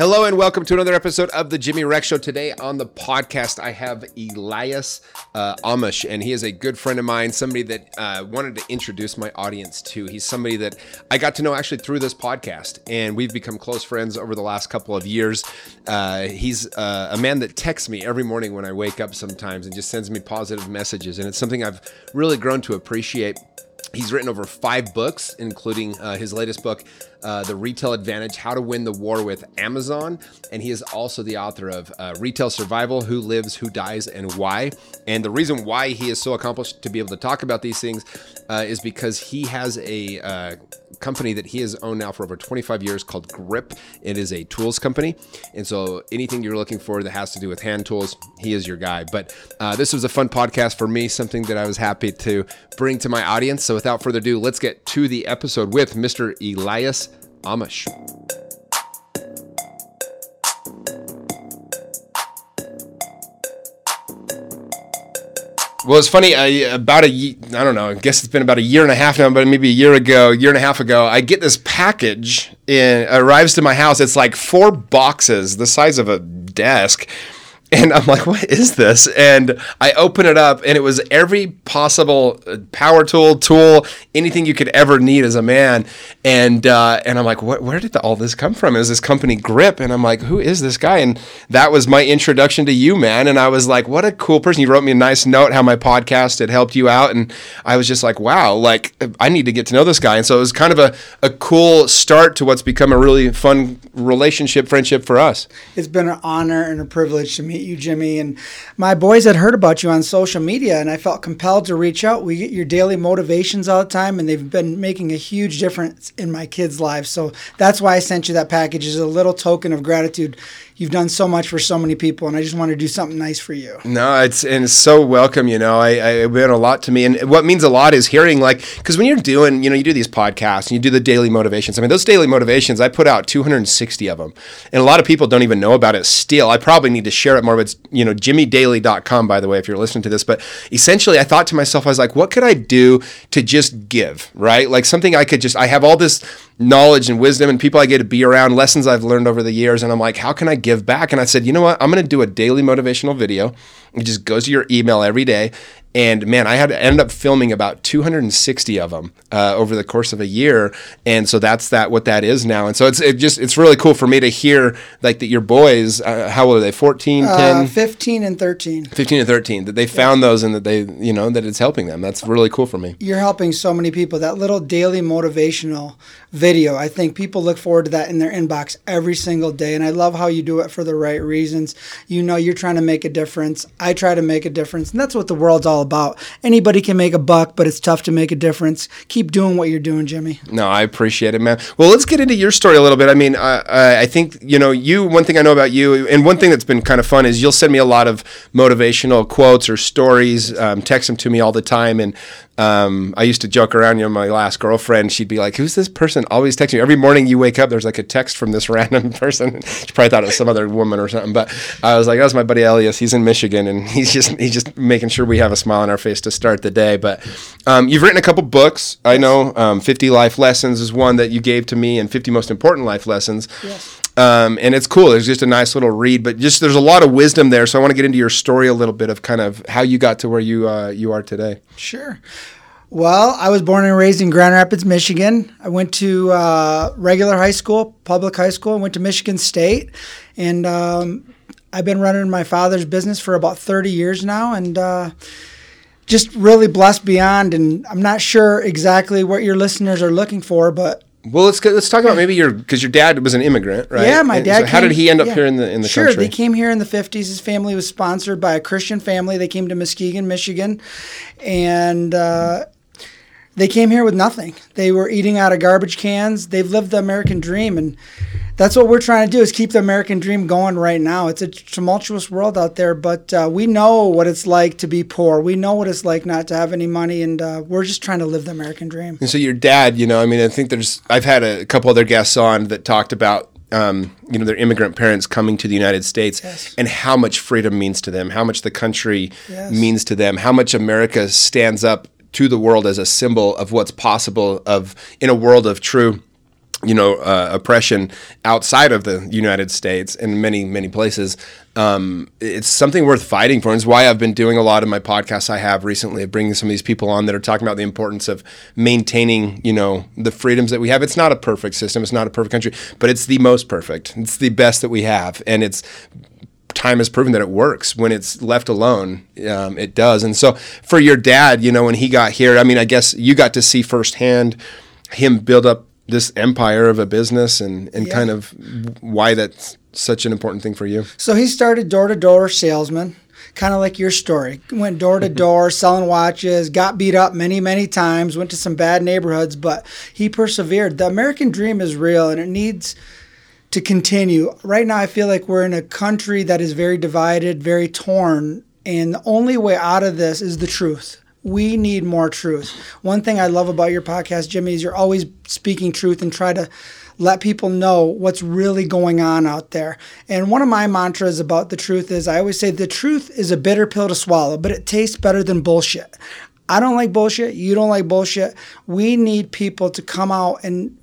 Hello and welcome to another episode of the Jimmy Rex Show. Today on the podcast, I have Elias uh, Amash, and he is a good friend of mine, somebody that uh, wanted to introduce my audience to. He's somebody that I got to know actually through this podcast, and we've become close friends over the last couple of years. Uh, he's uh, a man that texts me every morning when I wake up sometimes and just sends me positive messages, and it's something I've really grown to appreciate. He's written over five books, including uh, his latest book, uh, The Retail Advantage How to Win the War with Amazon. And he is also the author of uh, Retail Survival Who Lives, Who Dies, and Why. And the reason why he is so accomplished to be able to talk about these things uh, is because he has a uh, company that he has owned now for over 25 years called Grip. It is a tools company. And so anything you're looking for that has to do with hand tools, he is your guy. But uh, this was a fun podcast for me, something that I was happy to bring to my audience. So without further ado, let's get to the episode with Mr. Elias Amash. Well, it's funny. I, about a I don't know. I guess it's been about a year and a half now, but maybe a year ago, year and a half ago, I get this package. In, arrives to my house. It's like four boxes, the size of a desk. And I'm like, what is this? And I open it up, and it was every possible uh, power tool, tool, anything you could ever need as a man. And uh, and I'm like, where did the, all this come from? It was this company Grip, and I'm like, who is this guy? And that was my introduction to you, man. And I was like, what a cool person. You wrote me a nice note how my podcast had helped you out, and I was just like, wow, like I need to get to know this guy. And so it was kind of a, a cool start to what's become a really fun relationship, friendship for us. It's been an honor and a privilege to meet you, Jimmy. And my boys had heard about you on social media, and I felt compelled to reach out. We get your daily motivations all the time, and they've been making a huge difference in my kids' lives. So that's why I sent you that package as a little token of gratitude. You've done so much for so many people, and I just want to do something nice for you. No, it's and it's so welcome. You know, I, I it meant a lot to me, and what means a lot is hearing like because when you're doing, you know, you do these podcasts and you do the daily motivations. I mean, those daily motivations, I put out 260 of them, and a lot of people don't even know about it. Still, I probably need to share it more. But it's you know, JimmyDaily.com, by the way, if you're listening to this. But essentially, I thought to myself, I was like, what could I do to just give, right? Like something I could just. I have all this knowledge and wisdom and people I get to be around, lessons I've learned over the years. And I'm like, how can I give back? And I said, you know what? I'm going to do a daily motivational video. It just goes to your email every day. And man, I had ended up filming about 260 of them uh, over the course of a year, and so that's that what that is now. And so it's it just it's really cool for me to hear like that your boys, uh, how old are they? 14, 10, Uh, 15 and 13. 15 and 13, that they found those and that they you know that it's helping them. That's really cool for me. You're helping so many people. That little daily motivational video, I think people look forward to that in their inbox every single day. And I love how you do it for the right reasons. You know, you're trying to make a difference. I try to make a difference. And that's what the world's all about. Anybody can make a buck, but it's tough to make a difference. Keep doing what you're doing, Jimmy. No, I appreciate it, man. Well, let's get into your story a little bit. I mean, uh, I think you know you. One thing I know about you, and one thing that's been kind of fun is you'll send me a lot of motivational quotes or stories. Um, text them to me all the time, and um, I used to joke around. You know, my last girlfriend, she'd be like, "Who's this person always texting you?" Every morning you wake up, there's like a text from this random person. she probably thought it was some other woman or something. But I was like, "That was my buddy Elias. He's in Michigan, and he's just he's just making sure we have a smile on our face to start the day." But um, you've written a couple books. I know um, 50 Life Lessons is one that you gave to me, and 50 Most Important Life Lessons. Yes. Um, and it's cool. It's just a nice little read, but just there's a lot of wisdom there. So I want to get into your story a little bit of kind of how you got to where you uh, you are today. Sure. Well, I was born and raised in Grand Rapids, Michigan. I went to uh, regular high school, public high school. I went to Michigan State, and um, I've been running my father's business for about 30 years now, and uh, just really blessed beyond. And I'm not sure exactly what your listeners are looking for, but Well, let's let's talk about maybe your because your dad was an immigrant, right? Yeah, my And dad. So how came- did he end up yeah. here in the in the sure, country? they came here in the fifties. His family was sponsored by a Christian family. They came to Muskegon, Michigan, and uh, they came here with nothing. They were eating out of garbage cans. They've lived the American dream, and that's what we're trying to do is keep the American dream going right now. It's a tumultuous world out there, but uh, we know what it's like to be poor. We know what it's like not to have any money, and uh, we're just trying to live the American dream. And so your dad, you know, I mean, I think there's I've had a couple other guests on that talked about um, you know their immigrant parents coming to the United States Yes. and how much freedom means to them, how much the country Yes. means to them, how much America stands up to the world as a symbol of what's possible of in a world of true you know, uh, oppression outside of the United States in many, many places. Um, it's something worth fighting for. And it's why I've been doing a lot of my podcasts I have recently, of bringing some of these people on that are talking about the importance of maintaining, you know, the freedoms that we have. It's not a perfect system. It's not a perfect country, but it's the most perfect. It's the best that we have. And it's time has proven that it works when it's left alone. Um, it does. And so for your dad, you know, when he got here, I mean, I guess you got to see firsthand him build up this empire of a business and, and yeah. kind of why that's such an important thing for you. So he started door to door salesman, kind of like your story. Went door to door selling watches, got beat up many, many times, went to some bad neighborhoods, but he persevered. The American dream is real and it needs to continue. Right now, I feel like we're in a country that is very divided, very torn, and the only way out of this is the truth we need more truth. One thing I love about your podcast, Jimmy, is you're always speaking truth and try to let people know what's really going on out there. And one of my mantras about the truth is I always say the truth is a bitter pill to swallow, but it tastes better than bullshit. I don't like bullshit. You don't like bullshit. We need people to come out and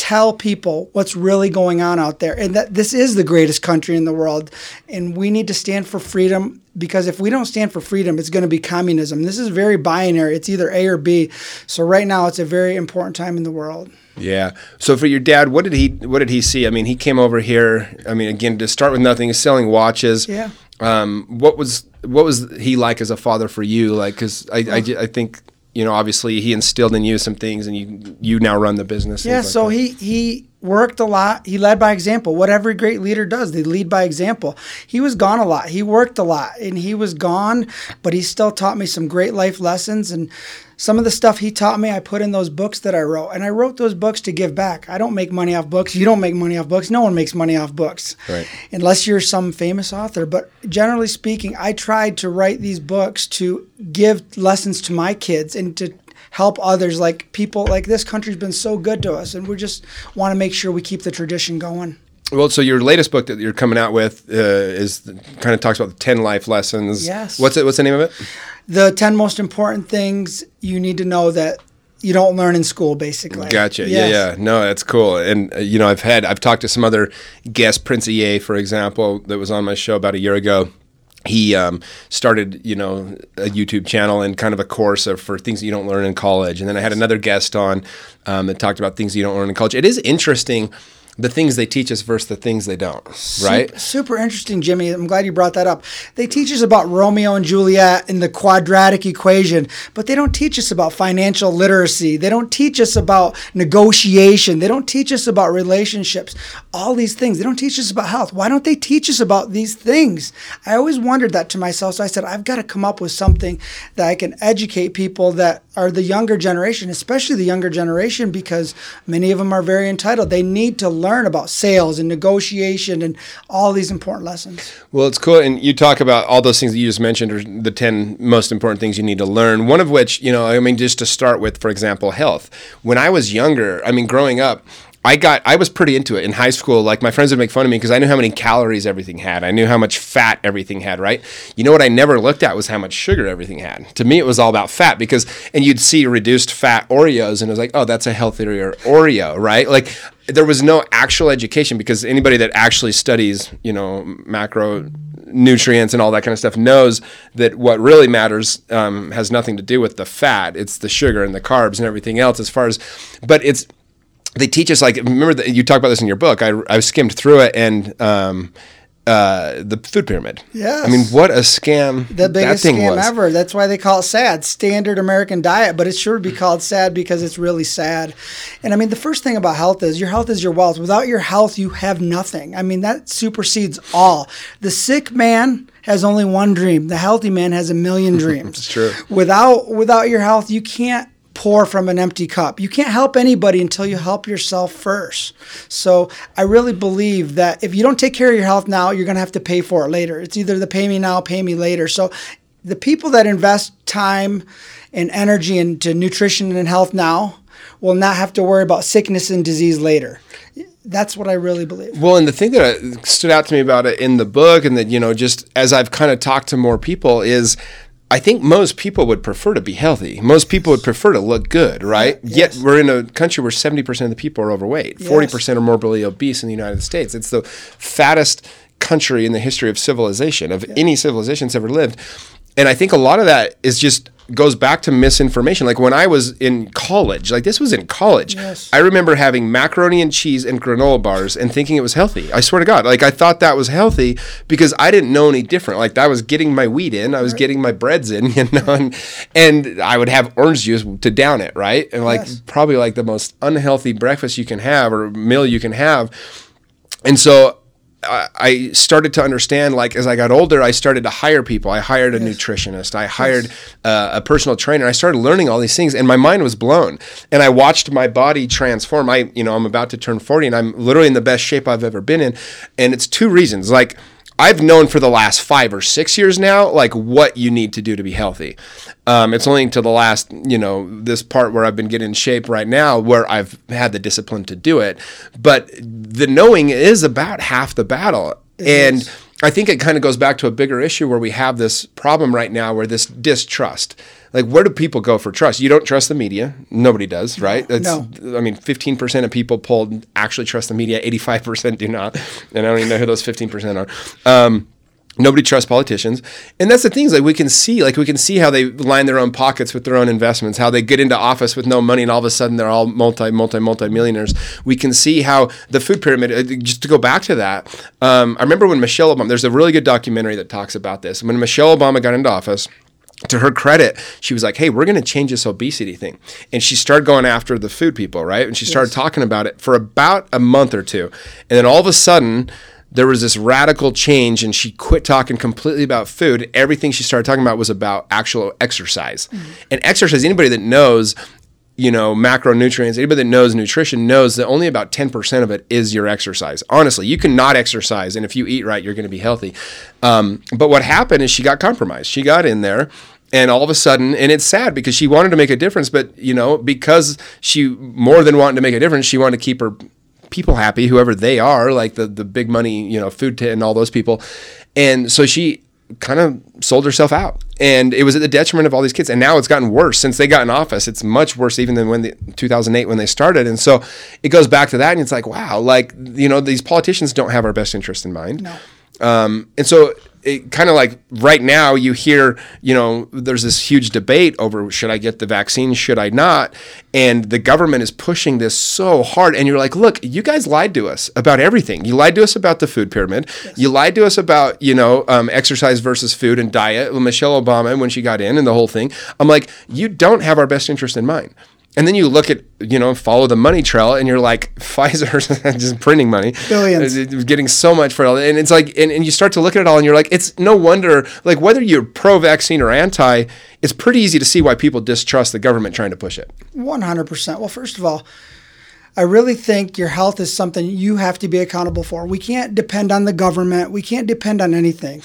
tell people what's really going on out there and that this is the greatest country in the world and we need to stand for freedom because if we don't stand for freedom it's going to be communism this is very binary it's either a or b so right now it's a very important time in the world yeah. So for your dad, what did he what did he see? I mean, he came over here. I mean, again, to start with nothing, he's selling watches. Yeah. Um, what was what was he like as a father for you? Like, because I, I, I think you know, obviously he instilled in you some things, and you you now run the business. Yeah. So he he worked a lot. He led by example. What every great leader does, they lead by example. He was gone a lot. He worked a lot, and he was gone, but he still taught me some great life lessons and some of the stuff he taught me, I put in those books that I wrote. And I wrote those books to give back. I don't make money off books. You don't make money off books. No one makes money off books. Right. Unless you're some famous author. But generally speaking, I tried to write these books to give lessons to my kids and to help others like people like this country's been so good to us and we just want to make sure we keep the tradition going well, so your latest book that you're coming out with uh, is kind of talks about the ten life lessons. Yes. What's it? What's the name of it? The 10 most important things you need to know that you don't learn in school basically gotcha yes. yeah yeah no that's cool and uh, you know i've had i've talked to some other guests prince EA, for example that was on my show about a year ago he um, started, you know, a YouTube channel and kind of a course of, for things that you don't learn in college. And then I had another guest on um, that talked about things you don't learn in college. It is interesting the things they teach us versus the things they don't, right? Super, super, interesting, Jimmy. I'm glad you brought that up. They teach us about Romeo and Juliet and the quadratic equation, but they don't teach us about financial literacy. They don't teach us about negotiation. They don't teach us about relationships. All these things. They don't teach us about health. Why don't they teach us about these things? I always wondered that to myself. So I said, I've got to come up with something that I can educate people that are the younger generation, especially the younger generation, because many of them are very entitled. They need to learn about sales and negotiation and all these important lessons. Well, it's cool. And you talk about all those things that you just mentioned are the 10 most important things you need to learn. One of which, you know, I mean, just to start with, for example, health. When I was younger, I mean, growing up, I got I was pretty into it in high school. Like my friends would make fun of me because I knew how many calories everything had. I knew how much fat everything had, right? You know what I never looked at was how much sugar everything had. To me it was all about fat because and you'd see reduced fat Oreos and it was like, "Oh, that's a healthier Oreo," right? Like there was no actual education because anybody that actually studies, you know, macro nutrients and all that kind of stuff knows that what really matters um, has nothing to do with the fat. It's the sugar and the carbs and everything else as far as, but it's, they teach us like remember that you talk about this in your book. I, I skimmed through it and um, uh, the food pyramid. Yeah, I mean, what a scam! The biggest scam was. ever. That's why they call it sad. Standard American diet, but it should be called sad because it's really sad. And I mean, the first thing about health is your health is your wealth. Without your health, you have nothing. I mean, that supersedes all. The sick man has only one dream. The healthy man has a million dreams. it's true. Without without your health, you can't pour from an empty cup. You can't help anybody until you help yourself first. So I really believe that if you don't take care of your health now, you're going to have to pay for it later. It's either the pay me now, pay me later. So the people that invest time and energy into nutrition and health now will not have to worry about sickness and disease later. That's what I really believe. Well, and the thing that uh, stood out to me about it in the book, and that, you know, just as I've kind of talked to more people, is I think most people would prefer to be healthy. Most people would prefer to look good, right? yes. Yet we're in a country where 70% of the people are overweight, 40% are morbidly obese in the United States. It's the fattest country in the history of civilization, of any civilization that's ever lived. And I think a lot of that is just goes back to misinformation. Like when I was in college, like this was in college, Yes. I remember having macaroni and cheese and granola bars and thinking it was healthy. I swear to God, like I thought that was healthy because I didn't know any different. Like I was getting my wheat in, I was getting my breads in, you know, and, and I would have orange juice to down it, right? And like Yes. probably like the most unhealthy breakfast you can have or meal you can have. And so I, I started to understand, like, as I got older, I started to hire people. I hired a nutritionist. I hired uh, a personal trainer. I started learning all these things, and my mind was blown. And I watched my body transform. I, you know, I'm about to turn 40, and I'm literally in the best shape I've ever been in. And it's two reasons. Like, I've known for the last five or six years now, like what you need to do to be healthy. Um, it's only until the last, you know, this part where I've been getting in shape right now, where I've had the discipline to do it. But the knowing is about half the battle, and I think it kind of goes back to a bigger issue where we have this problem right now, where this distrust. Like, where do people go for trust? You don't trust the media. Nobody does, right? That's, no. I mean, 15% of people polled actually trust the media, 85% do not. And I don't even know who those 15% are. Um, nobody trusts politicians. And that's the things like we can see, like we can see how they line their own pockets with their own investments, how they get into office with no money and all of a sudden they're all multi, multi, multi millionaires. We can see how the food pyramid, uh, just to go back to that, um, I remember when Michelle Obama, there's a really good documentary that talks about this. When Michelle Obama got into office, to her credit, she was like, "Hey, we're going to change this obesity thing," and she started going after the food people, right? And she started talking about it for about a month or two, and then all of a sudden, there was this radical change, and she quit talking completely about food. Everything she started talking about was about actual exercise, mm. and exercise. Anybody that knows. You know, macronutrients, anybody that knows nutrition knows that only about 10% of it is your exercise. Honestly, you cannot exercise, and if you eat right, you're going to be healthy. Um, but what happened is she got compromised. She got in there, and all of a sudden and it's sad because she wanted to make a difference but you know because she more than wanted to make a difference she wanted to keep her people happy whoever they are like the the big money you know food tent and all those people and so she kind of sold herself out. And it was at the detriment of all these kids. And now it's gotten worse. Since they got in office it's much worse even than when the 2008 when they started. And so it goes back to that and it's like wow like you know these politicians don't have our best interest in mind. No. um, and so kind of like right now you hear, you know, there's this huge debate over should I get the vaccine, should I not? And the government is pushing this so hard. And you're like, look, you guys lied to us about everything. You lied to us about the food pyramid. You lied to us about, you know, um, exercise versus food and diet. Michelle Obama, when she got in and the whole thing, I'm like, you don't have our best interest in mind. And then you look at, you know, follow the money trail and you're like, Pfizer's just printing money. Billions. It's getting so much for it all. And it's like, and, and you start to look at it all and you're like, it's no wonder, like whether you're pro vaccine or anti, it's pretty easy to see why people distrust the government trying to push it. 100%. Well, first of all, I really think your health is something you have to be accountable for. We can't depend on the government. We can't depend on anything.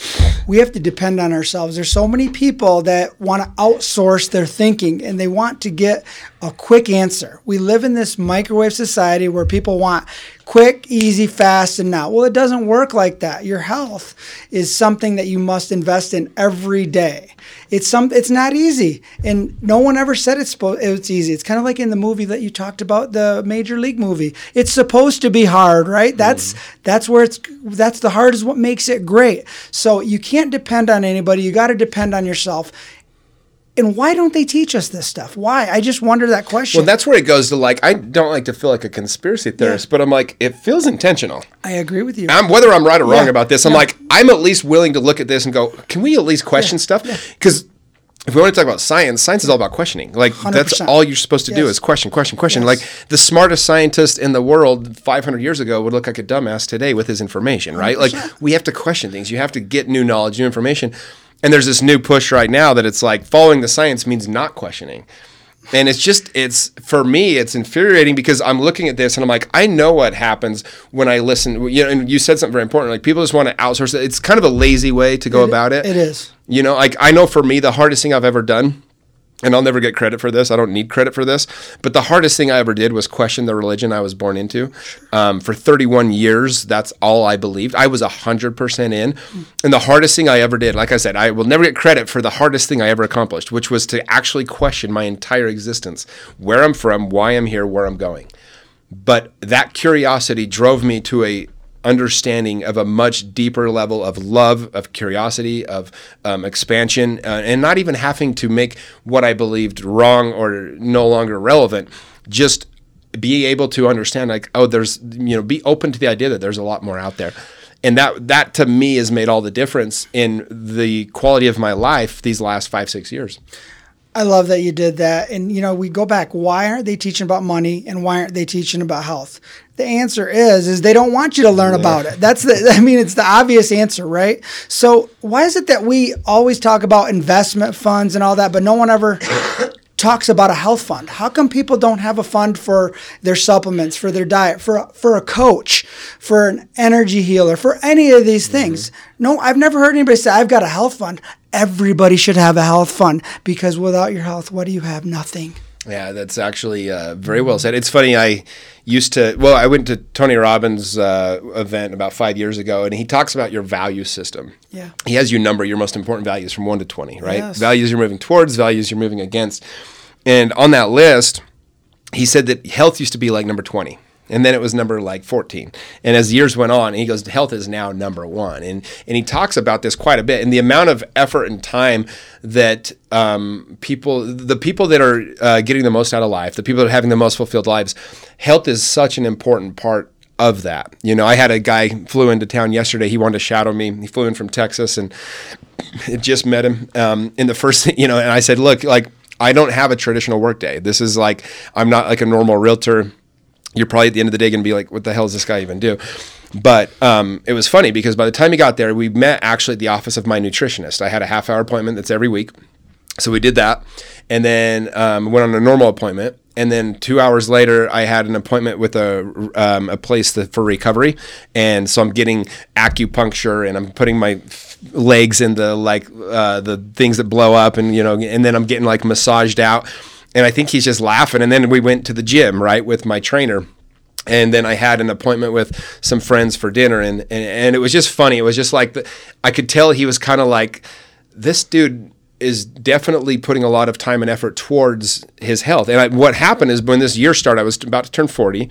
We have to depend on ourselves. There's so many people that want to outsource their thinking and they want to get a quick answer. We live in this microwave society where people want quick, easy, fast, and now. Well, it doesn't work like that. Your health is something that you must invest in every day. It's some. It's not easy, and no one ever said it's supposed. It's easy. It's kind of like in the movie that you talked about, the Major League movie. It's supposed to be hard, right? Mm-hmm. That's that's where it's. That's the hard is what makes it great. So you can't depend on anybody. You got to depend on yourself. And why don't they teach us this stuff? Why? I just wonder that question. Well, that's where it goes to like, I don't like to feel like a conspiracy theorist, but I'm like, it feels intentional. I agree with you. I'm, whether I'm right or wrong Yeah. about this, I'm Yeah. like, I'm at least willing to look at this and go, can we at least question stuff? Because if we want to talk about science, science is all about questioning. Like that's 100%. all you're supposed to do is question, question, question. Yes. Like the smartest scientist in the world 500 years ago would look like a dumbass today with his information, right? Like we have to question things. You have to get new knowledge, new information. And there's this new push right now that it's like following the science means not questioning. And it's just, it's for me, it's infuriating because I'm looking at this and I'm like, I know what happens when I listen. You know, and you said something very important. Like people just want to outsource it. It's kind of a lazy way to go about it. it is. You know, like I know for me, the hardest thing I've ever done and I'll never get credit for this. I don't need credit for this. But the hardest thing I ever did was question the religion I was born into. Um, for 31 years, that's all I believed. I was 100% in. And the hardest thing I ever did, like I said, I will never get credit for the hardest thing I ever accomplished, which was to actually question my entire existence where I'm from, why I'm here, where I'm going. But that curiosity drove me to a understanding of a much deeper level of love, of curiosity, of um, expansion, uh, and not even having to make what I believed wrong or no longer relevant. Just be able to understand, like, oh, there's, you know, be open to the idea that there's a lot more out there. And that, that to me has made all the difference in the quality of my life these last five, six years. I love that you did that. And, you know, we go back, why aren't they teaching about money and why aren't they teaching about health? The answer is, is they don't want you to learn yeah. about it. That's the, I mean, it's the obvious answer, right? So why is it that we always talk about investment funds and all that, but no one ever talks about a health fund. How come people don't have a fund for their supplements, for their diet, for a, for a coach, for an energy healer, for any of these things? Mm-hmm. No, I've never heard anybody say I've got a health fund. Everybody should have a health fund because without your health, what do you have? Nothing. Yeah, that's actually uh, very well said. It's funny. I used to. Well, I went to Tony Robbins' uh, event about five years ago, and he talks about your value system. Yeah. He has you number your most important values from one to twenty, right? Yes. Values you're moving towards, values you're moving against, and on that list, he said that health used to be like number twenty and then it was number like 14 and as years went on he goes health is now number one. And and he talks about this quite a bit. And the amount of effort and time that um, people the people that are uh, getting the most out of life the people that are having the most fulfilled lives health is such an important part of that. You know i had a guy flew into town yesterday. He wanted to shadow me. He flew in from texas and just met him um, in the first you know and i said look like i don't have a traditional workday this is like i'm not like a normal realtor you're probably at the end of the day going to be like, what the hell does this guy even do? But um, it was funny because by the time he got there, we met actually at the office of my nutritionist. I had a half hour appointment that's every week. So we did that and then um, went on a normal appointment. And then two hours later, I had an appointment with a, um, a place for recovery. And so I'm getting acupuncture and I'm putting my legs in the like uh, the things that blow up and you know and then I'm getting like massaged out and I think he's just laughing. And then we went to the gym, right, with my trainer. And then I had an appointment with some friends for dinner, and and, and it was just funny. It was just like the, I could tell he was kind of like, this dude is definitely putting a lot of time and effort towards his health. And I, what happened is when this year started, I was about to turn 40.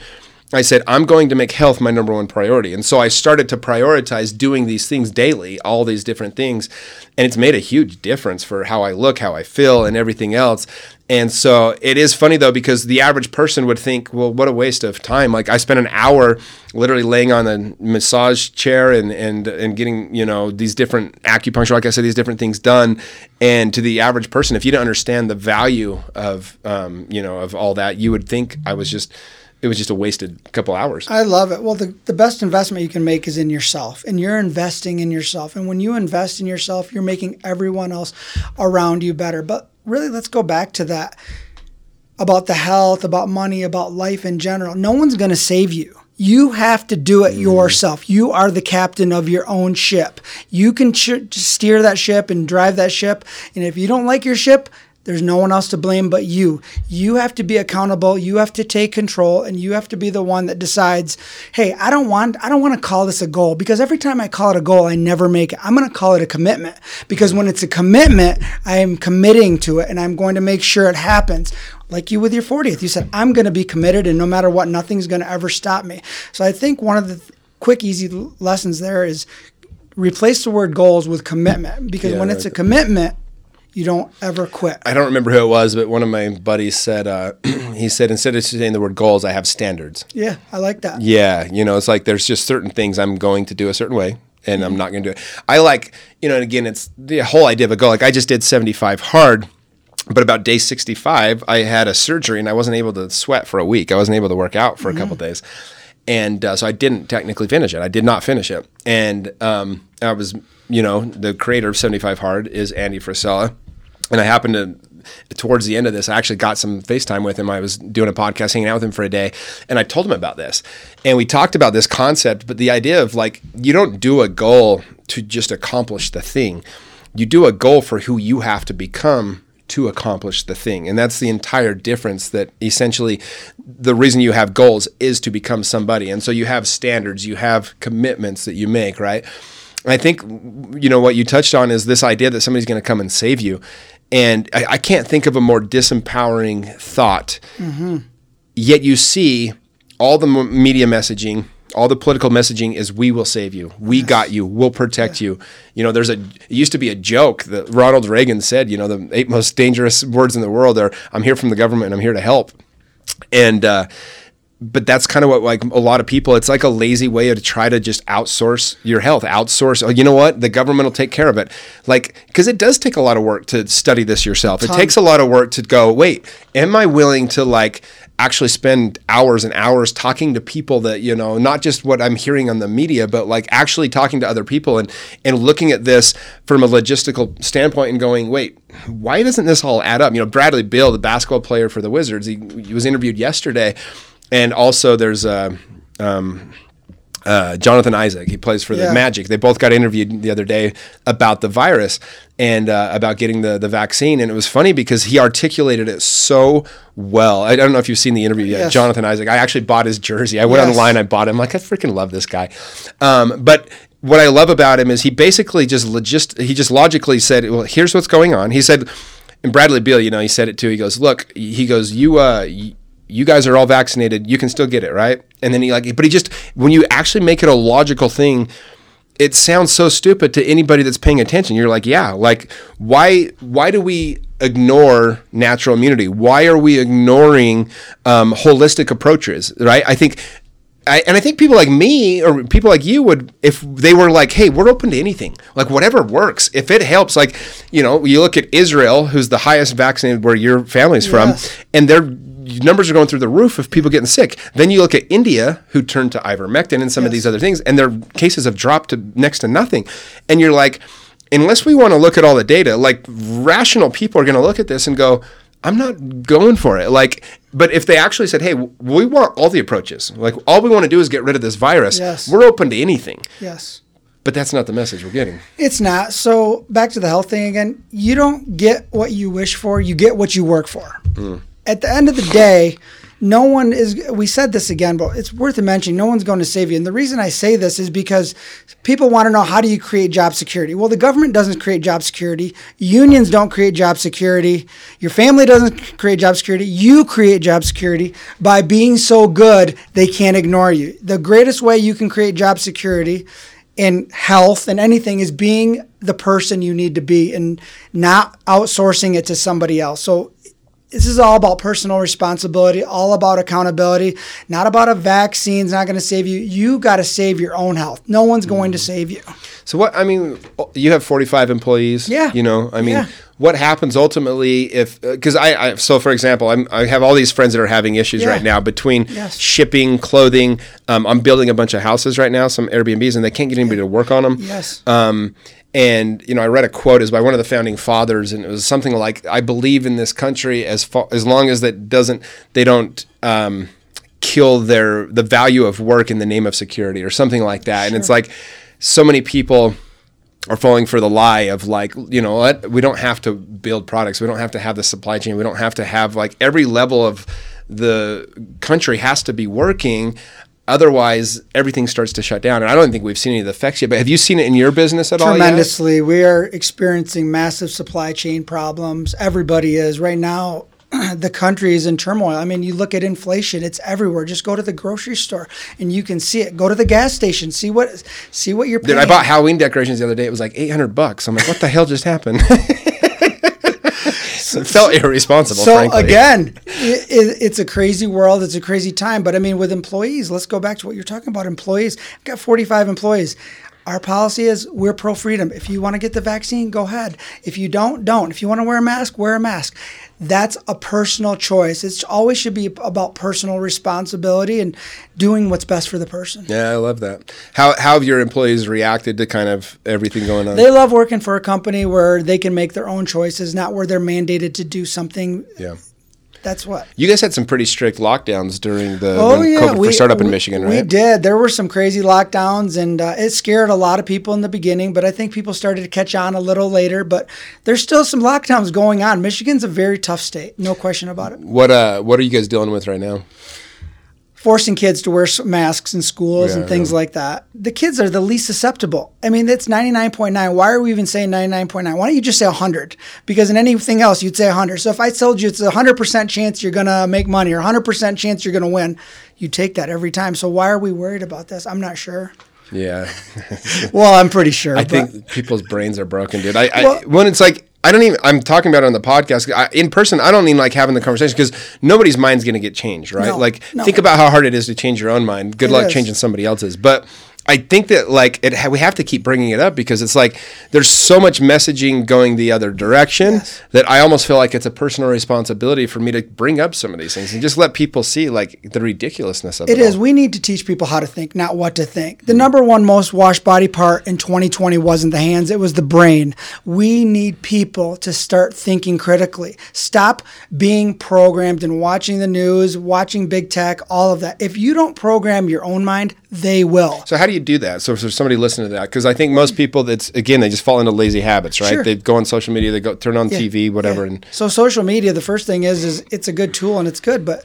I said, I'm going to make health my number one priority. And so I started to prioritize doing these things daily, all these different things. And it's made a huge difference for how I look, how I feel, and everything else. And so it is funny though, because the average person would think, well, what a waste of time. Like I spent an hour literally laying on a massage chair and, and, and getting, you know, these different acupuncture, like I said, these different things done. And to the average person, if you don't understand the value of, um, you know, of all that, you would think I was just, it was just a wasted couple hours. I love it. Well, the, the best investment you can make is in yourself, and you're investing in yourself. And when you invest in yourself, you're making everyone else around you better. But really, let's go back to that about the health, about money, about life in general. No one's going to save you. You have to do it mm. yourself. You are the captain of your own ship. You can ch- steer that ship and drive that ship. And if you don't like your ship, there's no one else to blame but you. You have to be accountable. You have to take control and you have to be the one that decides, "Hey, I don't want I don't want to call this a goal because every time I call it a goal, I never make it. I'm going to call it a commitment because when it's a commitment, I am committing to it and I'm going to make sure it happens." Like you with your 40th, you said, "I'm going to be committed and no matter what, nothing's going to ever stop me." So I think one of the quick easy lessons there is replace the word goals with commitment because yeah, when it's a commitment you don't ever quit. I don't remember who it was, but one of my buddies said, uh, he said, instead of saying the word goals, I have standards. Yeah, I like that. Yeah, you know, it's like there's just certain things I'm going to do a certain way and mm-hmm. I'm not going to do it. I like, you know, and again, it's the whole idea of a goal. Like I just did 75 hard, but about day 65, I had a surgery and I wasn't able to sweat for a week. I wasn't able to work out for mm-hmm. a couple days. And uh, so I didn't technically finish it. I did not finish it. And um, I was, you know, the creator of 75 Hard is Andy Frisella and I happened to towards the end of this, I actually got some FaceTime with him. I was doing a podcast, hanging out with him for a day, and I told him about this. And we talked about this concept, but the idea of like, you don't do a goal to just accomplish the thing. You do a goal for who you have to become to accomplish the thing. And that's the entire difference that essentially the reason you have goals is to become somebody. And so you have standards, you have commitments that you make, right? I think, you know, what you touched on is this idea that somebody's going to come and save you. And I, I, can't think of a more disempowering thought. Mm-hmm. Yet you see all the media messaging, all the political messaging is we will save you we yes. got you we'll protect yeah. you you know there's a it used to be a joke that ronald reagan said you know the eight most dangerous words in the world are i'm here from the government and i'm here to help and uh, but that's kind of what like a lot of people it's like a lazy way to try to just outsource your health outsource oh you know what? The government will take care of it. Like because it does take a lot of work to study this yourself. It takes a lot of work to go wait am i willing to like actually spend hours and hours talking to people that you know not just what i'm hearing on the media but like actually talking to other people and and looking at this from a logistical standpoint and going wait why doesn't this all add up? You know bradley beal the basketball player for the wizards he, he was interviewed yesterday and also there's a um, uh, Jonathan Isaac. He plays for the yeah. Magic. They both got interviewed the other day about the virus and uh, about getting the, the vaccine. And it was funny because he articulated it so well. I don't know if you've seen the interview yet. Yes. Jonathan Isaac. I actually bought his jersey. I went yes. online, I bought him. Like, I freaking love this guy. Um, but what I love about him is he basically just logist- he just logically said, well, here's what's going on. He said, and Bradley Beal, you know, he said it too. He goes, look, he goes, you, uh, you guys are all vaccinated. You can still get it, right? And then he like, but he just when you actually make it a logical thing, it sounds so stupid to anybody that's paying attention. You're like, yeah, like why why do we ignore natural immunity? Why are we ignoring um, holistic approaches? Right? I think. I, and I think people like me or people like you would, if they were like, "Hey, we're open to anything, like whatever works. If it helps, like you know, you look at Israel, who's the highest vaccinated where your family's yes. from, and they're numbers are going through the roof of people getting sick. Then you look at India, who turned to ivermectin and some yes. of these other things, and their cases have dropped to next to nothing. And you're like, unless we want to look at all the data, like rational people are going to look at this and go, I'm not going for it. Like, but if they actually said, "Hey, we want all the approaches. Like, all we want to do is get rid of this virus. Yes. We're open to anything." Yes. But that's not the message we're getting. It's not. So back to the health thing again. You don't get what you wish for. You get what you work for. Mm at the end of the day, no one is we said this again but it's worth mentioning no one's going to save you. And the reason i say this is because people want to know how do you create job security? Well the government doesn't create job security. Unions don't create job security. Your family doesn't create job security. You create job security. By being so good they can't ignore you. The greatest way you can create job security in health and anything is being the person you need to be and not outsourcing it to somebody else. So this is all about personal responsibility, all about accountability, not about a vaccine. It's not going to save you. You got to save your own health. No one's going to mm. save you. So what? I mean, you have 45 employees. Yeah. You know, I mean, yeah. what happens ultimately if? Because uh, I, I, so for example, I'm, I have all these friends that are having issues yeah. right now between yes. shipping, clothing. Um, I'm building a bunch of houses right now, some Airbnbs, and they can't get anybody to work on them. Yes. Um, and you know, I read a quote is by one of the founding fathers, and it was something like, "I believe in this country as far, as long as that doesn't they don't um, kill their the value of work in the name of security or something like that." Sure. And it's like so many people are falling for the lie of like, you know what, we don't have to build products, we don't have to have the supply chain, we don't have to have like every level of the country has to be working Otherwise, everything starts to shut down. And I don't think we've seen any of the effects yet. But have you seen it in your business at all? Tremendously. We are experiencing massive supply chain problems. Everybody is. Right now, the country is in turmoil. I mean, you look at inflation; it's everywhere. Just go to the grocery store and you can see it. Go to the gas station, see what see what you're paying. Dude, I bought Halloween decorations the other day. It was like eight hundred bucks. I'm like, what the hell just happened? it felt irresponsible. So frankly. again, it, it, it's a crazy world. It's a crazy time. But I mean, with employees, let's go back to what you're talking about. Employees, I've got 45 employees. Our policy is we're pro freedom. If you want to get the vaccine, go ahead. If you don't, don't. If you want to wear a mask, wear a mask. That's a personal choice. It always should be about personal responsibility and doing what's best for the person. Yeah, I love that. How, how have your employees reacted to kind of everything going on? They love working for a company where they can make their own choices, not where they're mandated to do something. Yeah That's what. You guys had some pretty strict lockdowns during the oh, yeah. COVID we, started up in Michigan, right? We did. There were some crazy lockdowns, and uh, it scared a lot of people in the beginning. But I think people started to catch on a little later. But there's still some lockdowns going on. Michigan's a very tough state, no question about it. What uh, What are you guys dealing with right now? Forcing kids to wear masks in schools yeah, and things yeah. like that. The kids are the least susceptible. I mean, it's 99.9. Why are we even saying 99.9? Why don't you just say 100? Because in anything else, you'd say 100. So if I told you it's a 100% chance you're going to make money or 100% chance you're going to win, you take that every time. So why are we worried about this? I'm not sure. Yeah. well, I'm pretty sure. I think people's brains are broken, dude. I, well, I when it's like I don't even. I'm talking about it on the podcast I, in person. I don't even like having the conversation because nobody's mind's going to get changed, right? No, like, no. think about how hard it is to change your own mind. Good it luck is. changing somebody else's. But I think that like it, we have to keep bringing it up because it's like there's so much messaging going the other direction yes. that I almost feel like it's a personal responsibility for me to bring up some of these things and just let people see like the ridiculousness of it. It is. All. We need to teach people how to think, not what to think. The number one most washed body part in 2020 wasn't the hands; it was the brain. We need people to start thinking critically. Stop being programmed and watching the news, watching big tech, all of that. If you don't program your own mind, they will. So how do you do that? So if there's somebody listening to that, because I think most mm. people that's again they just fall into lazy habits, right? Sure. They go on social media, they go turn on yeah. TV, whatever. Yeah. And so social media, the first thing is is it's a good tool and it's good, but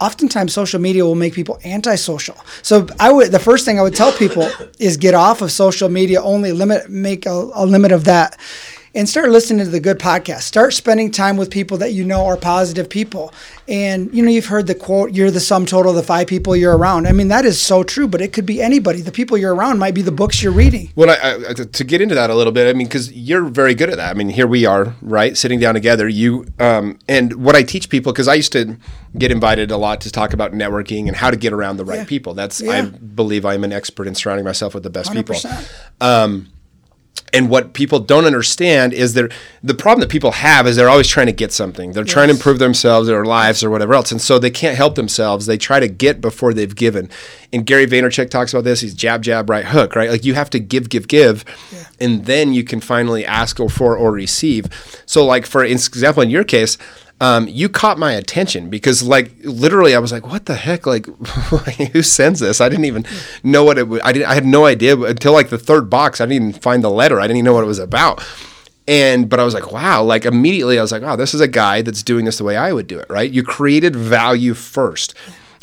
oftentimes social media will make people antisocial. So I would the first thing I would tell people is get off of social media. Only limit make a, a limit of that and start listening to the good podcast. Start spending time with people that you know are positive people. And you know, you've heard the quote, "You're the sum total of the five people you're around." I mean, that is so true. But it could be anybody. The people you're around might be the books you're reading. Well, I, I, to get into that a little bit, I mean, because you're very good at that. I mean, here we are, right, sitting down together. You um, and what I teach people because I used to get invited a lot to talk about networking and how to get around the right yeah. people. That's yeah. I believe I'm an expert in surrounding myself with the best 100%. people. Um, and what people don't understand is that the problem that people have is they're always trying to get something. They're yes. trying to improve themselves, their lives, or whatever else, and so they can't help themselves. They try to get before they've given. And Gary Vaynerchuk talks about this. He's jab, jab, right hook, right? Like you have to give, give, give, yeah. and then you can finally ask for or receive. So, like for example, in your case, um, you caught my attention because like literally I was like, what the heck? Like who sends this? I didn't even know what it was. I, didn't, I had no idea until like the third box. I didn't even find the letter. I didn't even know what it was about. And but I was like, wow, like immediately I was like, wow, this is a guy that's doing this the way I would do it, right? You created value first.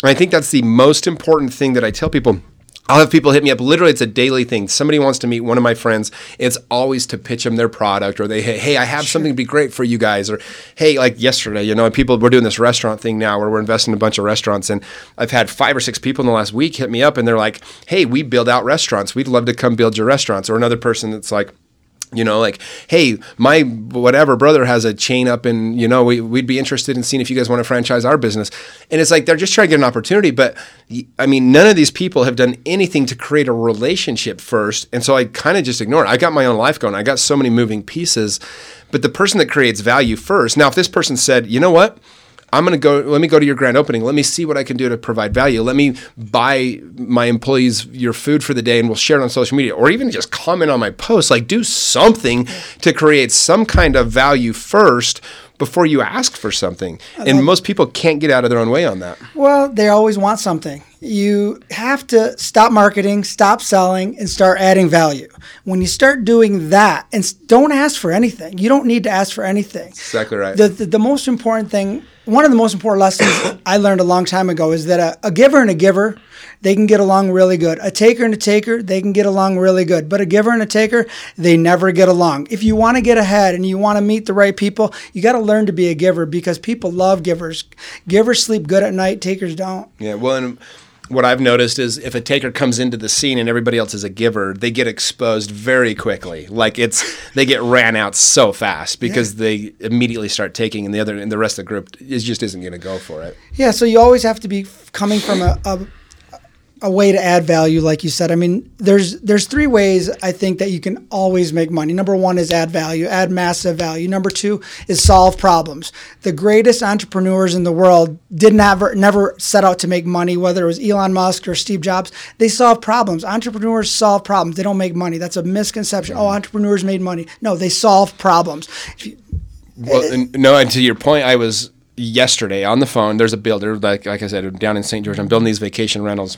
And I think that's the most important thing that I tell people I'll have people hit me up. Literally, it's a daily thing. Somebody wants to meet one of my friends. It's always to pitch them their product, or they, hey, hey I have sure. something to be great for you guys, or hey, like yesterday, you know, people we're doing this restaurant thing now where we're investing in a bunch of restaurants, and I've had five or six people in the last week hit me up, and they're like, hey, we build out restaurants. We'd love to come build your restaurants. Or another person that's like, you know like hey my whatever brother has a chain up and you know we, we'd be interested in seeing if you guys want to franchise our business. And it's like they're just trying to get an opportunity but i mean none of these people have done anything to create a relationship first. And so i kind of just ignore it. I got my own life going. I got so many moving pieces. But the person that creates value first now if this person said you know what I'm going to go, let me go to your grand opening. Let me see what I can do to provide value. Let me buy my employees your food for the day and we'll share it on social media or even just comment on my post. Like do something to create some kind of value first before you ask for something. And most people can't get out of their own way on that. Well, they always want something. You have to stop marketing, stop selling, and start adding value. When you start doing that, and don't ask for anything, you don't need to ask for anything. Exactly right. The, the, the most important thing one of the most important lessons I learned a long time ago is that a, a, giver and a giver, they can get along really good. A taker and a taker, they can get along really good. But a giver and a taker, they never get along. If you want to get ahead and you want to meet the right people, you got to learn to be a giver because people love givers. Givers sleep good at night, takers don't. Yeah, well, and what I've noticed is if a taker comes into the scene and everybody else is a giver, they get exposed very quickly. Like it's they get ran out so fast because yeah. they immediately start taking, and the other and the rest of the group is just isn't going to go for it. Yeah, so you always have to be coming from a, a a way to add value, like you said. I mean, there's there's three ways I think that you can always make money. Number one is add value, add massive value. Number two is solve problems. The greatest entrepreneurs in the world did never never set out to make money, whether it was Elon Musk or Steve Jobs. They solve problems. Entrepreneurs solve problems. They don't make money. That's a misconception. Oh, entrepreneurs made money. No, they solve problems. You, well, eh, no, and to your point, I was yesterday on the phone. There's a builder, like like I said, down in St. George. I'm building these vacation rentals,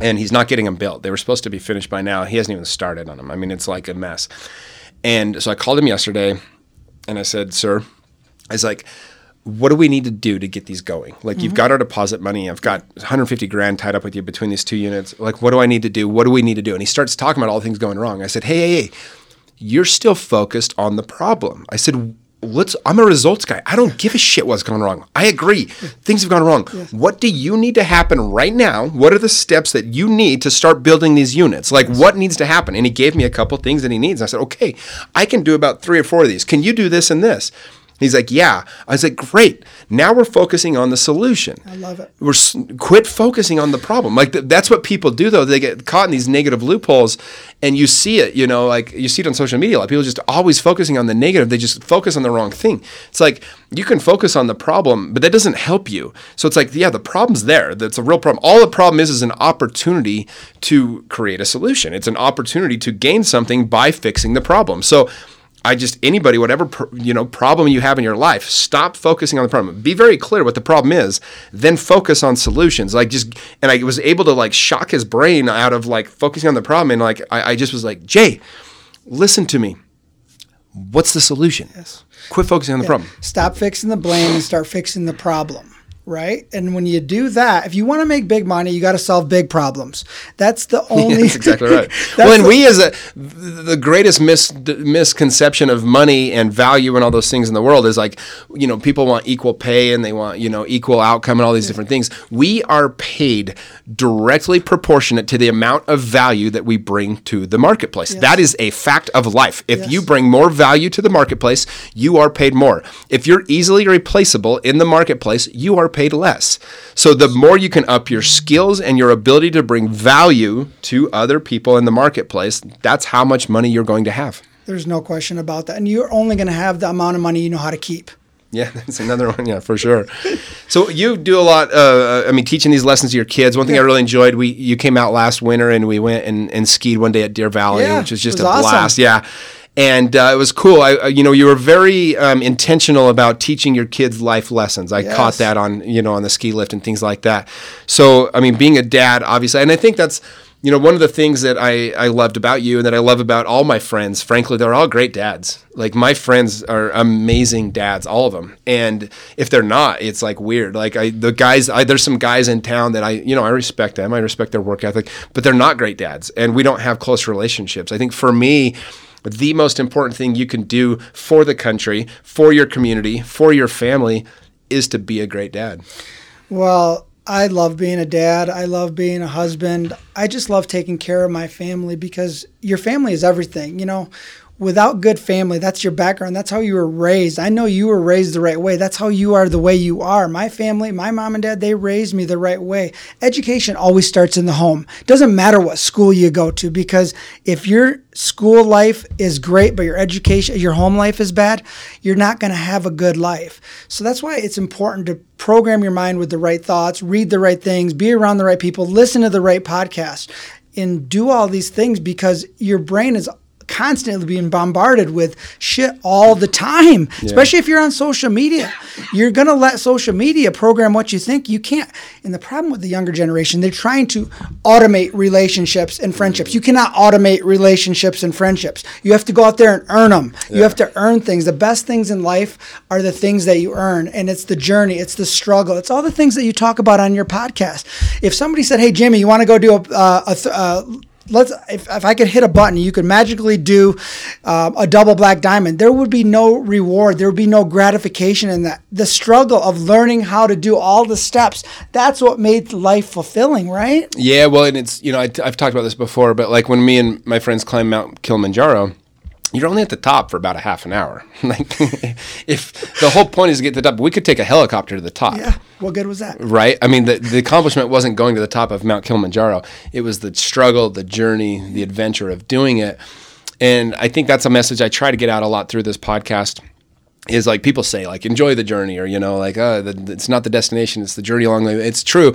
and he's not getting them built. They were supposed to be finished by now. He hasn't even started on them. I mean, it's like a mess. And so I called him yesterday, and I said, "Sir," I was like. What do we need to do to get these going? Like you've got our deposit money. I've got 150 grand tied up with you between these two units. Like, what do I need to do? What do we need to do? And he starts talking about all the things going wrong. I said, hey, hey, hey, you're still focused on the problem. I said, let's I'm a results guy. I don't give a shit what's gone wrong. I agree. Things have gone wrong. What do you need to happen right now? What are the steps that you need to start building these units? Like what needs to happen? And he gave me a couple things that he needs. I said, "Okay, I can do about 3 or 4 of these. Can you do this and this?" He's like, yeah. I was like, great. Now we're focusing on the solution. I love it. We're quit focusing on the problem. Like th- that's what people do, though. They get caught in these negative loopholes, and you see it. You know, like you see it on social media. Like people just always focusing on the negative. They just focus on the wrong thing. It's like you can focus on the problem, but that doesn't help you. So it's like, yeah, the problem's there. That's a real problem. All the problem is is an opportunity to create a solution. It's an opportunity to gain something by fixing the problem. So. I just anybody whatever pr- you know problem you have in your life, stop focusing on the problem. Be very clear what the problem is, then focus on solutions. Like just and I was able to like shock his brain out of like focusing on the problem and like I, I just was like, Jay, listen to me. What's the solution? Yes. Quit focusing on the problem. Stop fixing the blame and start fixing the problem. Right. And when you do that, if you want to make big money, you got to solve big problems. That's the only. That's exactly right. That's well, and the- we as a the greatest mis, misconception of money and value and all those things in the world is like, you know, people want equal pay and they want you know equal outcome and all these different things. We are paid directly proportionate to the amount of value that we bring to the marketplace. That is a fact of life. If Yes. you bring more value to the marketplace, you are paid more. If you're easily replaceable in the marketplace, you are paid less. So the more you can up your skills and your ability to bring value to other people in the marketplace, that's how much money you're going to have. There's no question about that. And you're only going to have the amount of money you know how to keep. Yeah, that's another one. Yeah, for sure. So you do a lot. Uh, I mean, teaching these lessons to your kids. One thing I really enjoyed. We you came out last winter and we went and, and skied one day at Deer Valley, Yeah, which was just it a awesome. blast. Yeah. And uh, it was cool. I, uh, you know, you were very um, intentional about teaching your kids life lessons. I caught that on, you know, on the ski lift and things like that. So, I mean, being a dad, obviously, and I think that's, you know, one of the things that I, I loved about you and that I love about all my friends, frankly, they're all great dads. Like my friends are amazing dads, all of them. And if they're not, it's like weird. Like I, the guys, I, there's some guys in town that I, you know, I respect them. I respect their work ethic, but they're not great dads. And we don't have close relationships. I think for me, the most important thing you can do for the country, for your community, for your family is to be a great dad. Well, I love being a dad. I love being a husband. I just love taking care of my family because your family is everything. You know, without good family, that's your background. That's how you were raised. I know you were raised the right way. That's how you are the way you are. My family, my mom and dad, they raised me the right way. Education always starts in the home. Doesn't matter what school you go to because if your school life is great but your education your home life is bad, you're not going to have a good life. So that's why it's important to program your mind with the right thoughts, read the right things, be around the right people, listen to the right podcast and do all these things because your brain is constantly being bombarded with shit all the time. Especially if you're on social media. You're going to let social media program what you think. You can't and the problem with the younger generation they're trying to automate relationships and friendships. You cannot automate relationships and friendships. You have to go out there and earn them you have to earn things. The best things in life are the things that you earn and it's the journey it's the struggle it's all the things that you talk about on your podcast. If somebody said hey jimmy you want to go do a, uh, a th- uh, let's if, if I could hit a button, you could magically do um, a double black diamond. There would be no reward. There would be no gratification in that. The struggle of learning how to do all the steps. That's what made life fulfilling, right? Yeah, well, and it's you know I, have talked about this before, but like when me and my friends climbed Mount Kilimanjaro, you're only at the top for about a half an hour. like if the whole point is to get to the top, we could take a helicopter to the top. Yeah. What good was that? Right? I mean, the, the accomplishment wasn't going to the top of Mount Kilimanjaro. It was the struggle, the journey, the adventure of doing it. And I think that's a message I try to get out a lot through this podcast is like people say like enjoy the journey or you know like uh, the, it's not the destination it's the journey along the way it's true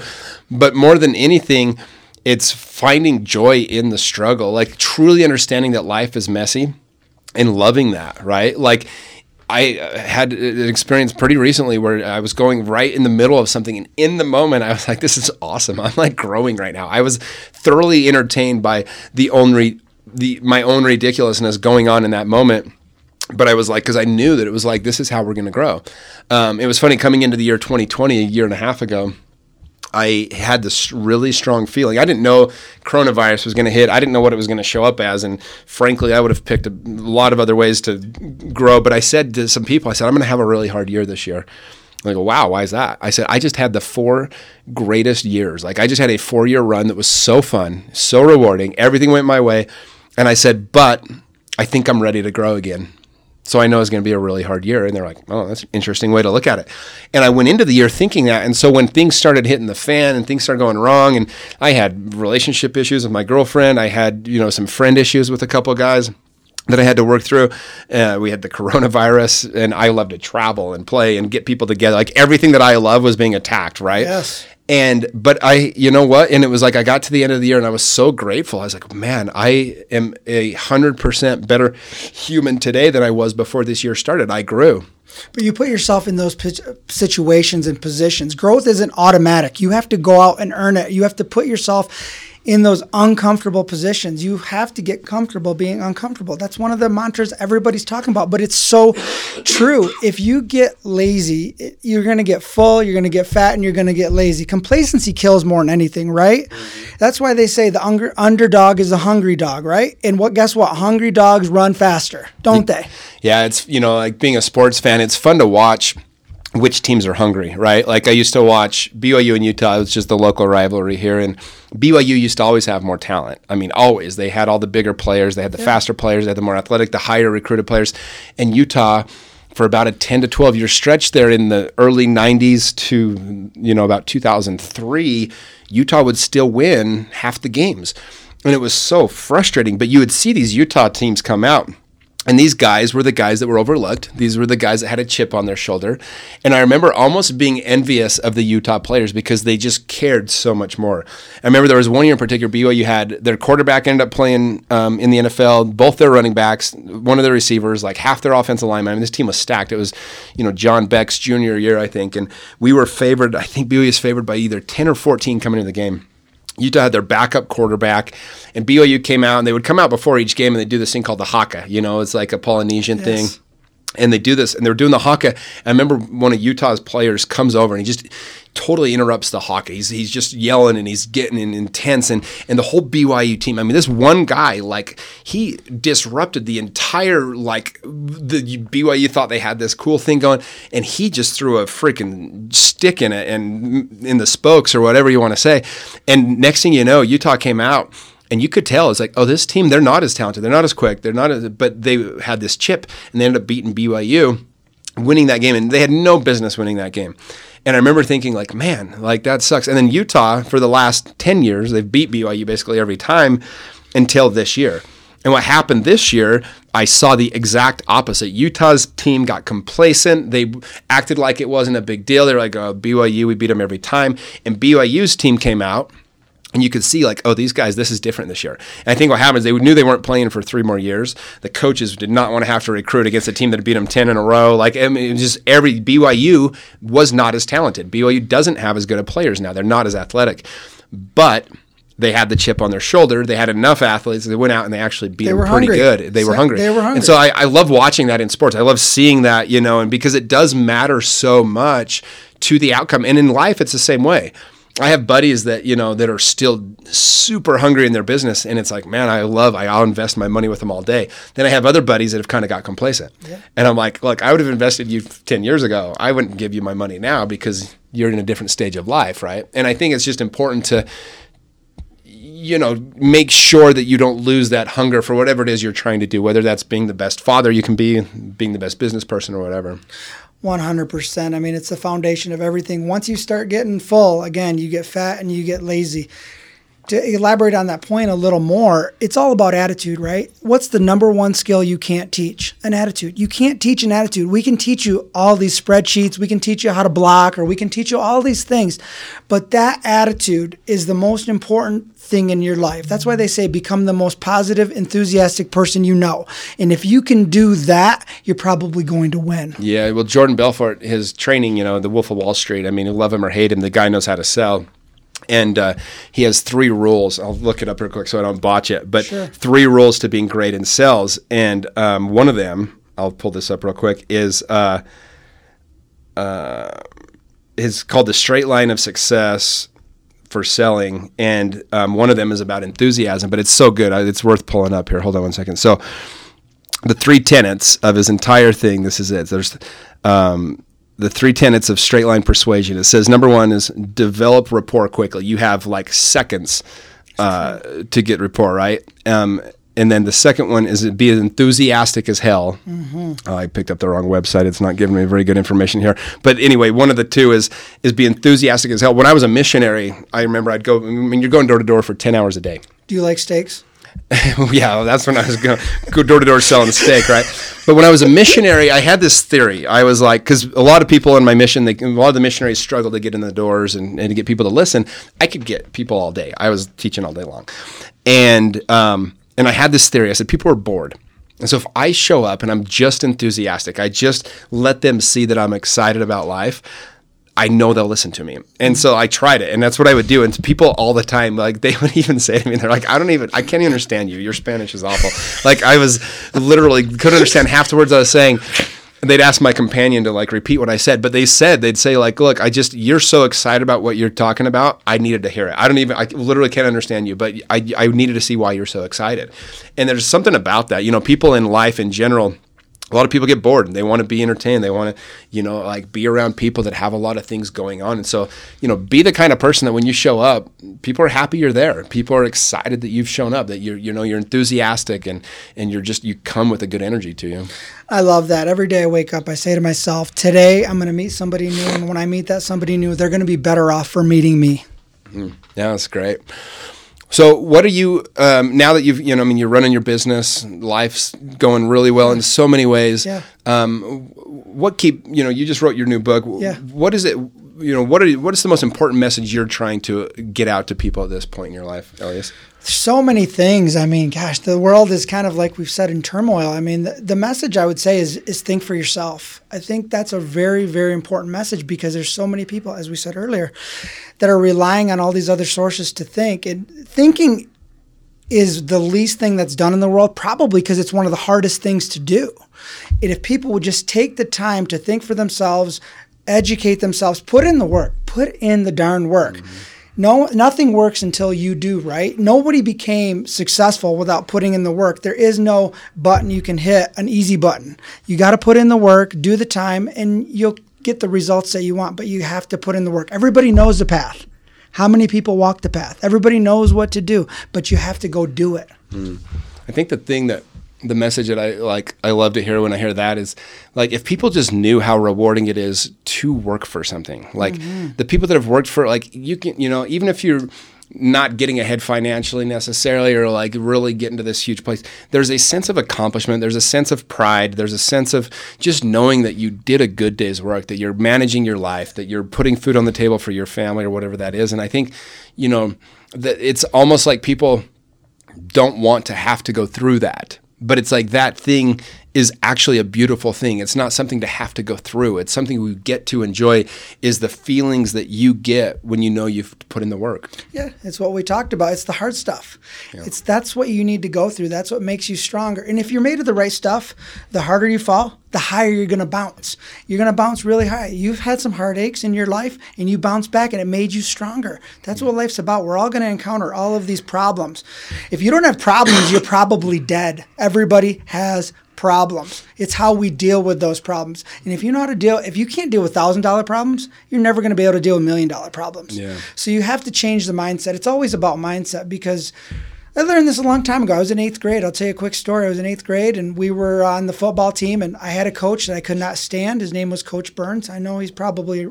but more than anything it's finding joy in the struggle like truly understanding that life is messy and loving that right like I uh, had an experience pretty recently where I was going right in the middle of something, and in the moment, I was like, "This is awesome! I'm like growing right now." I was thoroughly entertained by the only the my own ridiculousness going on in that moment but I was like, because I knew that it was like, this is how we're going to grow. Um, it was funny coming into the year 2020, a year and a half ago. I had this really strong feeling. I didn't know coronavirus was going to hit. I didn't know what it was going to show up as. And frankly, I would have picked a lot of other ways to grow. But I said to some people, I said, I'm going to have a really hard year this year. They go, wow, why is that? I said, I just had the four greatest years. Like, I just had a four year run that was so fun, so rewarding. Everything went my way. And I said, but I think I'm ready to grow again. So I know it's going to be a really hard year. And they're like, oh, that's an interesting way to look at it. And I went into the year thinking that. And so when things started hitting the fan and things started going wrong, and I had relationship issues with my girlfriend, I had, you know, some friend issues with a couple guys that I had to work through. Uh, we had the coronavirus, and I love to travel and play and get people together. Like everything that I love was being attacked, right? Yes. And but I, you know what? And it was like I got to the end of the year and I was so grateful. I was like, man, I am a hundred percent better human today than I was before this year started. I grew. But you put yourself in those situations and positions. Growth isn't automatic. You have to go out and earn it. You have to put yourself in those uncomfortable positions. You have to get comfortable being uncomfortable. That's one of the mantras everybody's talking about, but it's so true. If you get lazy, you're going to get full, you're going to get fat, and you're going to get lazy. Complacency kills more than anything, right? Mm-hmm. That's why they say the under- underdog is a hungry dog, right? And what guess what? Hungry dogs run faster, don't they? Yeah, it's you know, like being a sports fan, it's fun to watch which teams are hungry, right? Like I used to watch BYU and Utah. It was just the local rivalry here, and BYU used to always have more talent. I mean, always. They had all the bigger players, they had the yeah. faster players, they had the more athletic, the higher recruited players. And Utah, for about a 10 to 12 year stretch there in the early 90s to, you know, about 2003, Utah would still win half the games. And it was so frustrating. But you would see these Utah teams come out and these guys were the guys that were overlooked. These were the guys that had a chip on their shoulder. And I remember almost being envious of the Utah players because they just cared so much more. I remember there was one year in particular, BYU had their quarterback ended up playing um, in the NFL, both their running backs, one of their receivers, like half their offensive linemen. I mean, this team was stacked. It was, you know, John Beck's junior year, I think. And we were favored, I think BYU was favored by either 10 or 14 coming into the game. Utah had their backup quarterback, and BYU came out, and they would come out before each game, and they do this thing called the haka. You know, it's like a Polynesian yes. thing and they do this and they're doing the haka. I remember one of Utah's players comes over and he just totally interrupts the haka. He's he's just yelling and he's getting intense and and the whole BYU team. I mean, this one guy like he disrupted the entire like the BYU thought they had this cool thing going and he just threw a freaking stick in it and in the spokes or whatever you want to say. And next thing you know, Utah came out and you could tell it's like, oh, this team they're not as talented, they're not as quick, they're not as, but they had this chip, and they ended up beating BYU, winning that game, and they had no business winning that game. And I remember thinking, like, man, like that sucks. And then Utah, for the last ten years, they've beat BYU basically every time until this year. And what happened this year, I saw the exact opposite. Utah's team got complacent. They acted like it wasn't a big deal. They were like, oh, BYU, we beat them every time. And BYU's team came out and you could see like, oh, these guys, this is different this year. And I think what happens, they knew they weren't playing for three more years. The coaches did not want to have to recruit against a team that beat them ten in a row. Like, I mean, just every BYU was not as talented. BYU doesn't have as good of players now. They're not as athletic, but they had the chip on their shoulder. They had enough athletes. They went out and they actually beat they them pretty hungry. good. They were hungry. They were hungry. And so I, I love watching that in sports. I love seeing that, you know, and because it does matter so much to the outcome. And in life, it's the same way. I have buddies that you know that are still super hungry in their business, and it's like, man, I love. I, will invest my money with them all day. Then I have other buddies that have kind of got complacent, yeah. and I'm like, look, I would have invested you ten years ago. I wouldn't give you my money now because you're in a different stage of life, right? And I think it's just important to, you know, make sure that you don't lose that hunger for whatever it is you're trying to do, whether that's being the best father you can be, being the best business person, or whatever. 100%. I mean, it's the foundation of everything. Once you start getting full, again, you get fat and you get lazy. To elaborate on that point a little more, it's all about attitude, right? What's the number one skill you can't teach? An attitude. You can't teach an attitude. We can teach you all these spreadsheets, we can teach you how to block, or we can teach you all these things. But that attitude is the most important thing in your life. That's why they say become the most positive, enthusiastic person you know. And if you can do that, you're probably going to win. Yeah, well, Jordan Belfort, his training, you know, the Wolf of Wall Street, I mean, love him or hate him, the guy knows how to sell and uh, he has three rules. I'll look it up real quick so I don't botch it. But sure. three rules to being great in sales, and um, one of them, I'll pull this up real quick, is uh, uh, is called the straight line of success for selling, and um, one of them is about enthusiasm. But it's so good, it's worth pulling up here. Hold on one second. So. The three tenets of his entire thing. This is it. There's um, the three tenets of straight line persuasion. It says number one is develop rapport quickly. You have like seconds uh, to get rapport, right? Um, and then the second one is be as enthusiastic as hell. Mm-hmm. Oh, I picked up the wrong website. It's not giving me very good information here. But anyway, one of the two is is be enthusiastic as hell. When I was a missionary, I remember I'd go. I mean, you're going door to door for ten hours a day. Do you like steaks? yeah, that's when I was going go door to door selling steak, right? But when I was a missionary, I had this theory. I was like, because a lot of people in my mission, they, a lot of the missionaries struggle to get in the doors and, and to get people to listen. I could get people all day. I was teaching all day long, and um, and I had this theory. I said people are bored. And so if I show up and I'm just enthusiastic, I just let them see that I'm excited about life, I know they'll listen to me. And so I tried it, and that's what I would do. And people all the time, like they would even say to me, they're like, I don't even, I can't even understand you. Your Spanish is awful. like I was literally couldn't understand half the words I was saying. They'd ask my companion to like repeat what I said, but they said they'd say like, "Look, I just you're so excited about what you're talking about. I needed to hear it. I don't even I literally can't understand you, but I I needed to see why you're so excited." And there's something about that. You know, people in life in general a lot of people get bored and they want to be entertained. They want to, you know, like be around people that have a lot of things going on. And so, you know, be the kind of person that when you show up, people are happy you're there. People are excited that you've shown up, that you're, you know, you're enthusiastic and, and you're just, you come with a good energy to you. I love that. Every day I wake up, I say to myself, today I'm going to meet somebody new. And when I meet that somebody new, they're going to be better off for meeting me. Mm, yeah, that's great. So, what are you um, now that you've you know? I mean, you're running your business, life's going really well in so many ways. Yeah. Um, what keep you know? You just wrote your new book. Yeah. What is it? You know, what are what is the most important message you're trying to get out to people at this point in your life, Elias? so many things. I mean, gosh, the world is kind of like we've said in turmoil. I mean, the, the, message I would say is is think for yourself. I think that's a very very important message because there's so many people, as we said earlier, that are relying on all these other sources to think, and thinking is the least thing that's done in the world, probably because it's one of the hardest things to do. And if people would just take the time to think for themselves, educate themselves, put in the work, put in the darn work. Mm-hmm no, nothing works until you do, right? Nobody became successful without putting in the work. There is no button you can hit, an easy button. You got to put in the work, do the time, and you'll get the results that you want, but you have to put in the work. Everybody knows the path. How many people walk the path? Everybody knows what to do, but you have to go do it. Mm. I think the thing that the message that I like I love to hear when I hear that is like if people just knew how rewarding it is to work for something. Like mm-hmm. the people that have worked for like you can you know even if you're not getting ahead financially necessarily or like really getting to this huge place there's a sense of accomplishment there's a sense of pride there's a sense of just knowing that you did a good day's work that you're managing your life that you're putting food on the table for your family or whatever that is and i think you know that it's almost like people don't want to have to go through that but it's like that thing is actually a beautiful thing. It's not something to have to go through. It's something we get to enjoy is the feelings that you get when you know you've put in the work. Yeah, it's what we talked about. It's the hard stuff. Yeah. It's that's what you need to go through. That's what makes you stronger. And if you're made of the right stuff, the harder you fall, the higher you're going to bounce. You're going to bounce really high. You've had some heartaches in your life and you bounce back and it made you stronger. That's what life's about. We're all going to encounter all of these problems. If you don't have problems, you're probably dead. Everybody has problems. It's how we deal with those problems. And if you know how to deal, if you can't deal with thousand dollar problems, you're never going to be able to deal with million dollar problems. Yeah. So you have to change the mindset. It's always about mindset because I learned this a long time ago. I was in eighth grade. I'll tell you a quick story. I was in eighth grade, and we were on the football team, and I had a coach that I could not stand. His name was Coach Burns. I know he's probably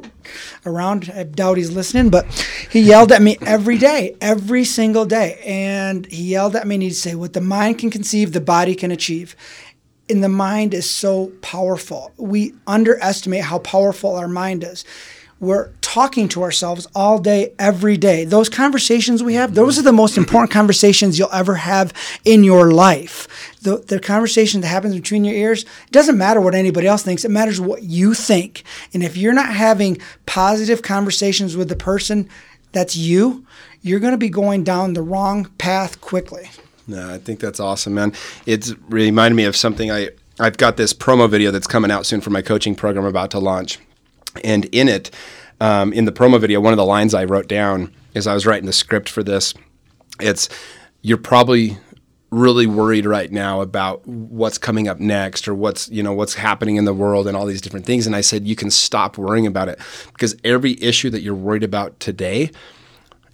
around. I doubt he's listening, but he yelled at me every day, every single day. And he yelled at me, and he'd say, What the mind can conceive, the body can achieve. And the mind is so powerful. We underestimate how powerful our mind is we're talking to ourselves all day, every day. Those conversations we have, those are the most important conversations you'll ever have in your life. The, the conversation that happens between your ears, it doesn't matter what anybody else thinks, it matters what you think. And if you're not having positive conversations with the person that's you, you're going to be going down the wrong path quickly. No, I think that's awesome, man. It's reminded me of something I I've got this promo video that's coming out soon for my coaching program about to launch and in it, um, in the promo video, one of the lines I wrote down as I was writing the script for this, it's you're probably really worried right now about what's coming up next or what's you know what's happening in the world and all these different things. And i said you can stop worrying about it. Because every issue that you're worried about today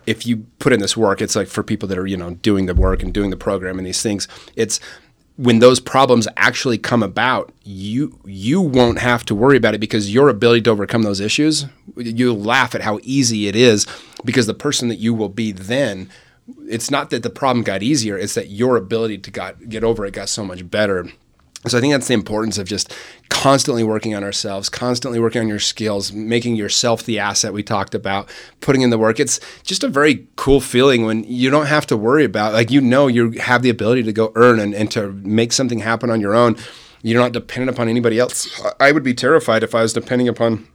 if you put in this work it's like for people that are you know doing the work and doing the program and these things it's when those problems actually come about, you you won't have to worry about it because your ability to overcome those issues, you laugh at how easy it is because the person that you will be then, it's not that the problem got easier, it's that your ability to got, get over it got so much better. So I think that's the importance of just constantly working on ourselves, constantly working on your skills, making yourself the asset we talked about, putting in the work. It's just a very cool feeling when you don't have to worry about like you know you have the ability to go earn and, and to make something happen on your own. You're not dependent upon anybody else. I would be terrified if I was depending upon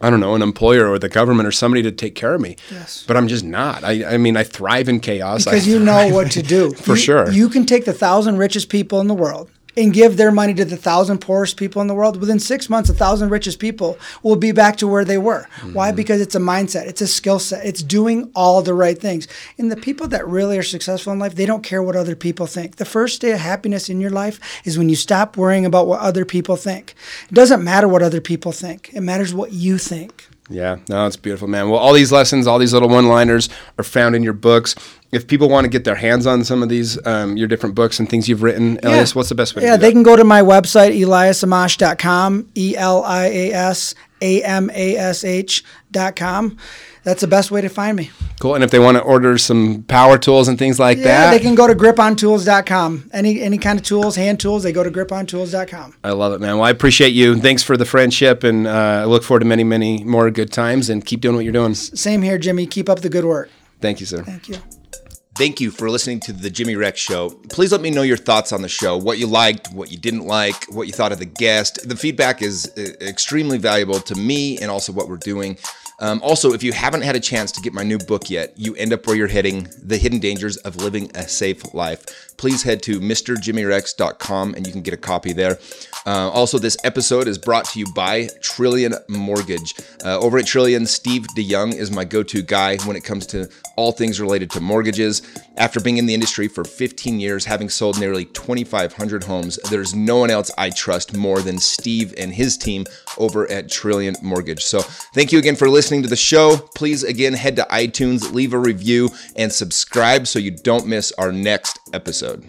I don't know, an employer or the government or somebody to take care of me. Yes. But I'm just not. I, I mean, I thrive in chaos. Because you know what to do. For you, sure. You can take the thousand richest people in the world and give their money to the thousand poorest people in the world, within six months, a thousand richest people will be back to where they were. Mm-hmm. Why? Because it's a mindset, it's a skill set, it's doing all the right things. And the people that really are successful in life, they don't care what other people think. The first day of happiness in your life is when you stop worrying about what other people think. It doesn't matter what other people think, it matters what you think. Yeah, no, it's beautiful, man. Well, all these lessons, all these little one-liners are found in your books. If people want to get their hands on some of these, um, your different books and things you've written, Elias, yeah. what's the best way? Yeah, they can go to my website, eliasamash.com, e l i a s a m a s h dot com that's the best way to find me. Cool. And if they want to order some power tools and things like yeah, that, they can go to gripontools.com. Any any kind of tools, hand tools, they go to gripontools.com. I love it, man. Well, I appreciate you. Thanks for the friendship, and uh, I look forward to many, many more good times. And keep doing what you're doing. Same here, Jimmy. Keep up the good work. Thank you, sir. Thank you. Thank you for listening to the Jimmy Rex Show. Please let me know your thoughts on the show, what you liked, what you didn't like, what you thought of the guest. The feedback is uh, extremely valuable to me and also what we're doing. Um, also, if you haven't had a chance to get my new book yet, You End Up Where You're Heading The Hidden Dangers of Living a Safe Life, please head to MrJimmyRex.com and you can get a copy there. Uh, also, this episode is brought to you by Trillion Mortgage. Uh, over at Trillion, Steve DeYoung is my go to guy when it comes to all things related to mortgages. After being in the industry for 15 years, having sold nearly 2,500 homes, there's no one else I trust more than Steve and his team over at Trillion Mortgage. So, thank you again for listening to the show. Please, again, head to iTunes, leave a review, and subscribe so you don't miss our next episode.